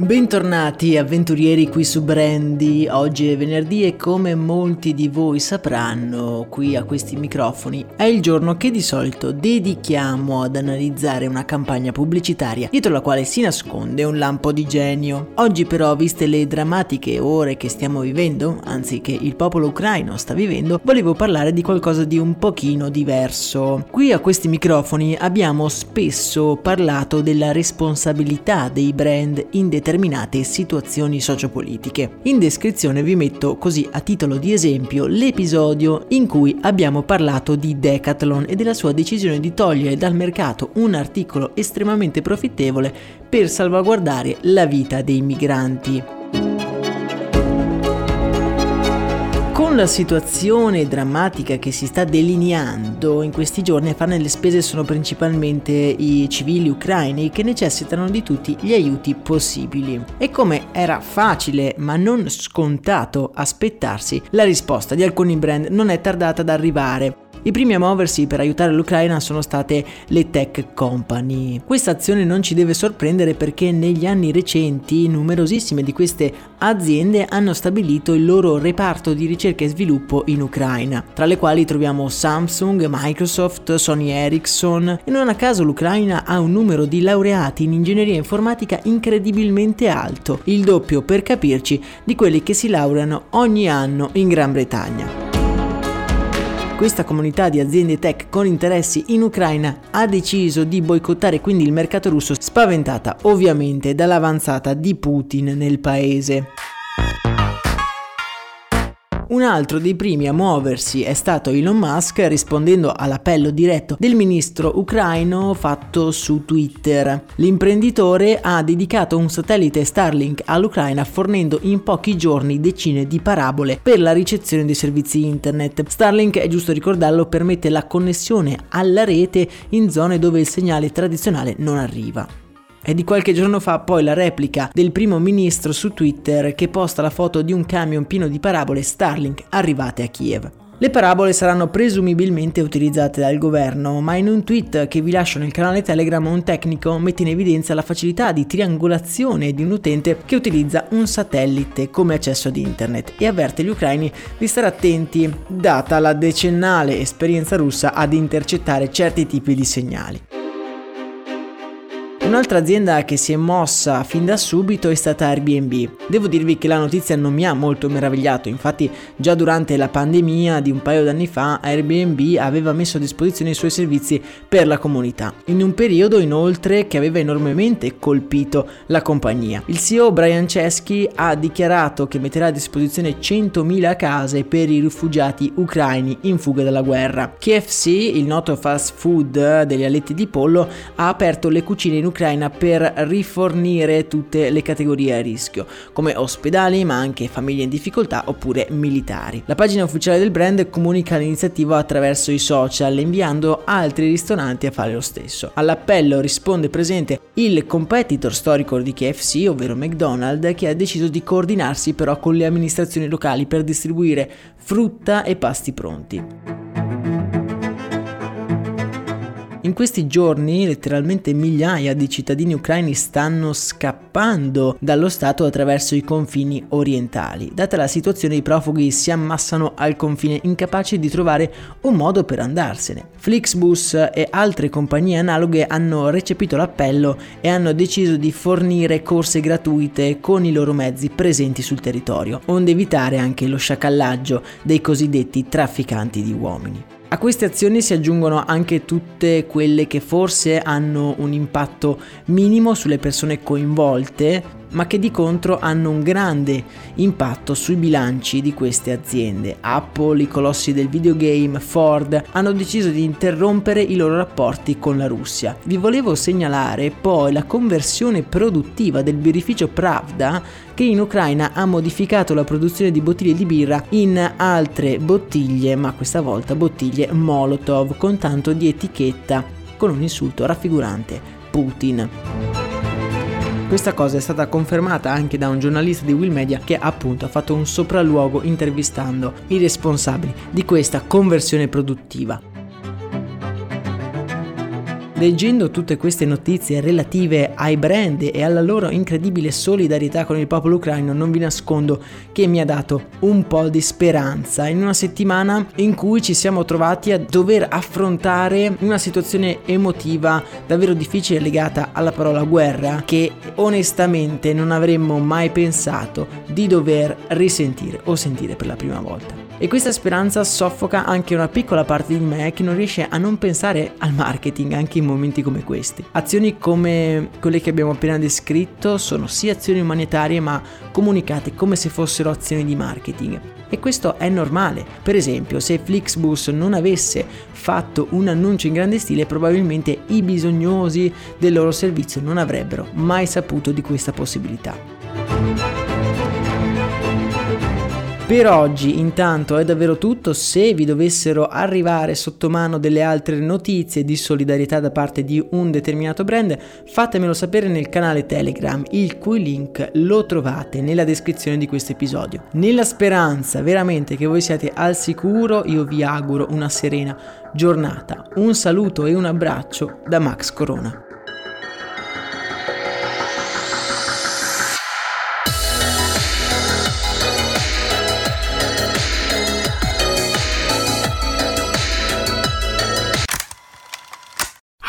Bentornati avventurieri qui su Brandy, oggi è venerdì e come molti di voi sapranno qui a questi microfoni è il giorno che di solito dedichiamo ad analizzare una campagna pubblicitaria dietro la quale si nasconde un lampo di genio. Oggi però viste le drammatiche ore che stiamo vivendo, anzi che il popolo ucraino sta vivendo, volevo parlare di qualcosa di un pochino diverso. Qui a questi microfoni abbiamo spesso parlato della responsabilità dei brand in determinati determinate situazioni sociopolitiche. In descrizione vi metto così a titolo di esempio l'episodio in cui abbiamo parlato di Decathlon e della sua decisione di togliere dal mercato un articolo estremamente profittevole per salvaguardare la vita dei migranti. Con la situazione drammatica che si sta delineando in questi giorni a farne le spese sono principalmente i civili ucraini che necessitano di tutti gli aiuti possibili. E come era facile ma non scontato aspettarsi, la risposta di alcuni brand non è tardata ad arrivare. I primi a muoversi per aiutare l'Ucraina sono state le tech company. Questa azione non ci deve sorprendere perché negli anni recenti numerosissime di queste aziende hanno stabilito il loro reparto di ricerca e sviluppo in Ucraina, tra le quali troviamo Samsung, Microsoft, Sony Ericsson e non a caso l'Ucraina ha un numero di laureati in ingegneria informatica incredibilmente alto, il doppio per capirci di quelli che si laureano ogni anno in Gran Bretagna questa comunità di aziende tech con interessi in Ucraina ha deciso di boicottare quindi il mercato russo, spaventata ovviamente dall'avanzata di Putin nel paese. Un altro dei primi a muoversi è stato Elon Musk rispondendo all'appello diretto del ministro ucraino fatto su Twitter. L'imprenditore ha dedicato un satellite Starlink all'Ucraina fornendo in pochi giorni decine di parabole per la ricezione dei servizi internet. Starlink, è giusto ricordarlo, permette la connessione alla rete in zone dove il segnale tradizionale non arriva. È di qualche giorno fa poi la replica del primo ministro su Twitter che posta la foto di un camion pieno di parabole Starlink arrivate a Kiev. Le parabole saranno presumibilmente utilizzate dal governo, ma in un tweet che vi lascio nel canale Telegram un tecnico mette in evidenza la facilità di triangolazione di un utente che utilizza un satellite come accesso ad internet e avverte gli ucraini di stare attenti data la decennale esperienza russa ad intercettare certi tipi di segnali. Un'altra azienda che si è mossa fin da subito è stata Airbnb. Devo dirvi che la notizia non mi ha molto meravigliato, infatti già durante la pandemia di un paio d'anni fa Airbnb aveva messo a disposizione i suoi servizi per la comunità, in un periodo inoltre che aveva enormemente colpito la compagnia. Il CEO Brian Chesky ha dichiarato che metterà a disposizione 100.000 case per i rifugiati ucraini in fuga dalla guerra. KFC, il noto fast food degli aletti di pollo, ha aperto le cucine in Ucraina Ucraina per rifornire tutte le categorie a rischio, come ospedali ma anche famiglie in difficoltà oppure militari. La pagina ufficiale del brand comunica l'iniziativa attraverso i social, inviando altri ristoranti a fare lo stesso. All'appello risponde presente il competitor storico di KFC, ovvero McDonald's, che ha deciso di coordinarsi però con le amministrazioni locali per distribuire frutta e pasti pronti. In questi giorni letteralmente migliaia di cittadini ucraini stanno scappando dallo Stato attraverso i confini orientali. Data la situazione i profughi si ammassano al confine incapaci di trovare un modo per andarsene. Flixbus e altre compagnie analoghe hanno recepito l'appello e hanno deciso di fornire corse gratuite con i loro mezzi presenti sul territorio, onde evitare anche lo sciacallaggio dei cosiddetti trafficanti di uomini. A queste azioni si aggiungono anche tutte quelle che forse hanno un impatto minimo sulle persone coinvolte, ma che di contro hanno un grande impatto sui bilanci di queste aziende. Apple, i colossi del videogame, Ford hanno deciso di interrompere i loro rapporti con la Russia. Vi volevo segnalare poi la conversione produttiva del birrificio Pravda che in Ucraina ha modificato la produzione di bottiglie di birra in altre bottiglie, ma questa volta bottiglie Molotov con tanto di etichetta con un insulto raffigurante Putin. Questa cosa è stata confermata anche da un giornalista di Will Media che appunto ha fatto un sopralluogo intervistando i responsabili di questa conversione produttiva. Leggendo tutte queste notizie relative ai brand e alla loro incredibile solidarietà con il popolo ucraino, non vi nascondo che mi ha dato un po' di speranza in una settimana in cui ci siamo trovati a dover affrontare una situazione emotiva davvero difficile legata alla parola guerra che onestamente non avremmo mai pensato di dover risentire o sentire per la prima volta. E questa speranza soffoca anche una piccola parte di me che non riesce a non pensare al marketing anche in momenti come questi. Azioni come quelle che abbiamo appena descritto sono sì azioni umanitarie ma comunicate come se fossero azioni di marketing. E questo è normale. Per esempio, se Flixbus non avesse fatto un annuncio in grande stile, probabilmente i bisognosi del loro servizio non avrebbero mai saputo di questa possibilità. Per oggi intanto è davvero tutto, se vi dovessero arrivare sotto mano delle altre notizie di solidarietà da parte di un determinato brand, fatemelo sapere nel canale Telegram, il cui link lo trovate nella descrizione di questo episodio. Nella speranza veramente che voi siate al sicuro, io vi auguro una serena giornata. Un saluto e un abbraccio da Max Corona.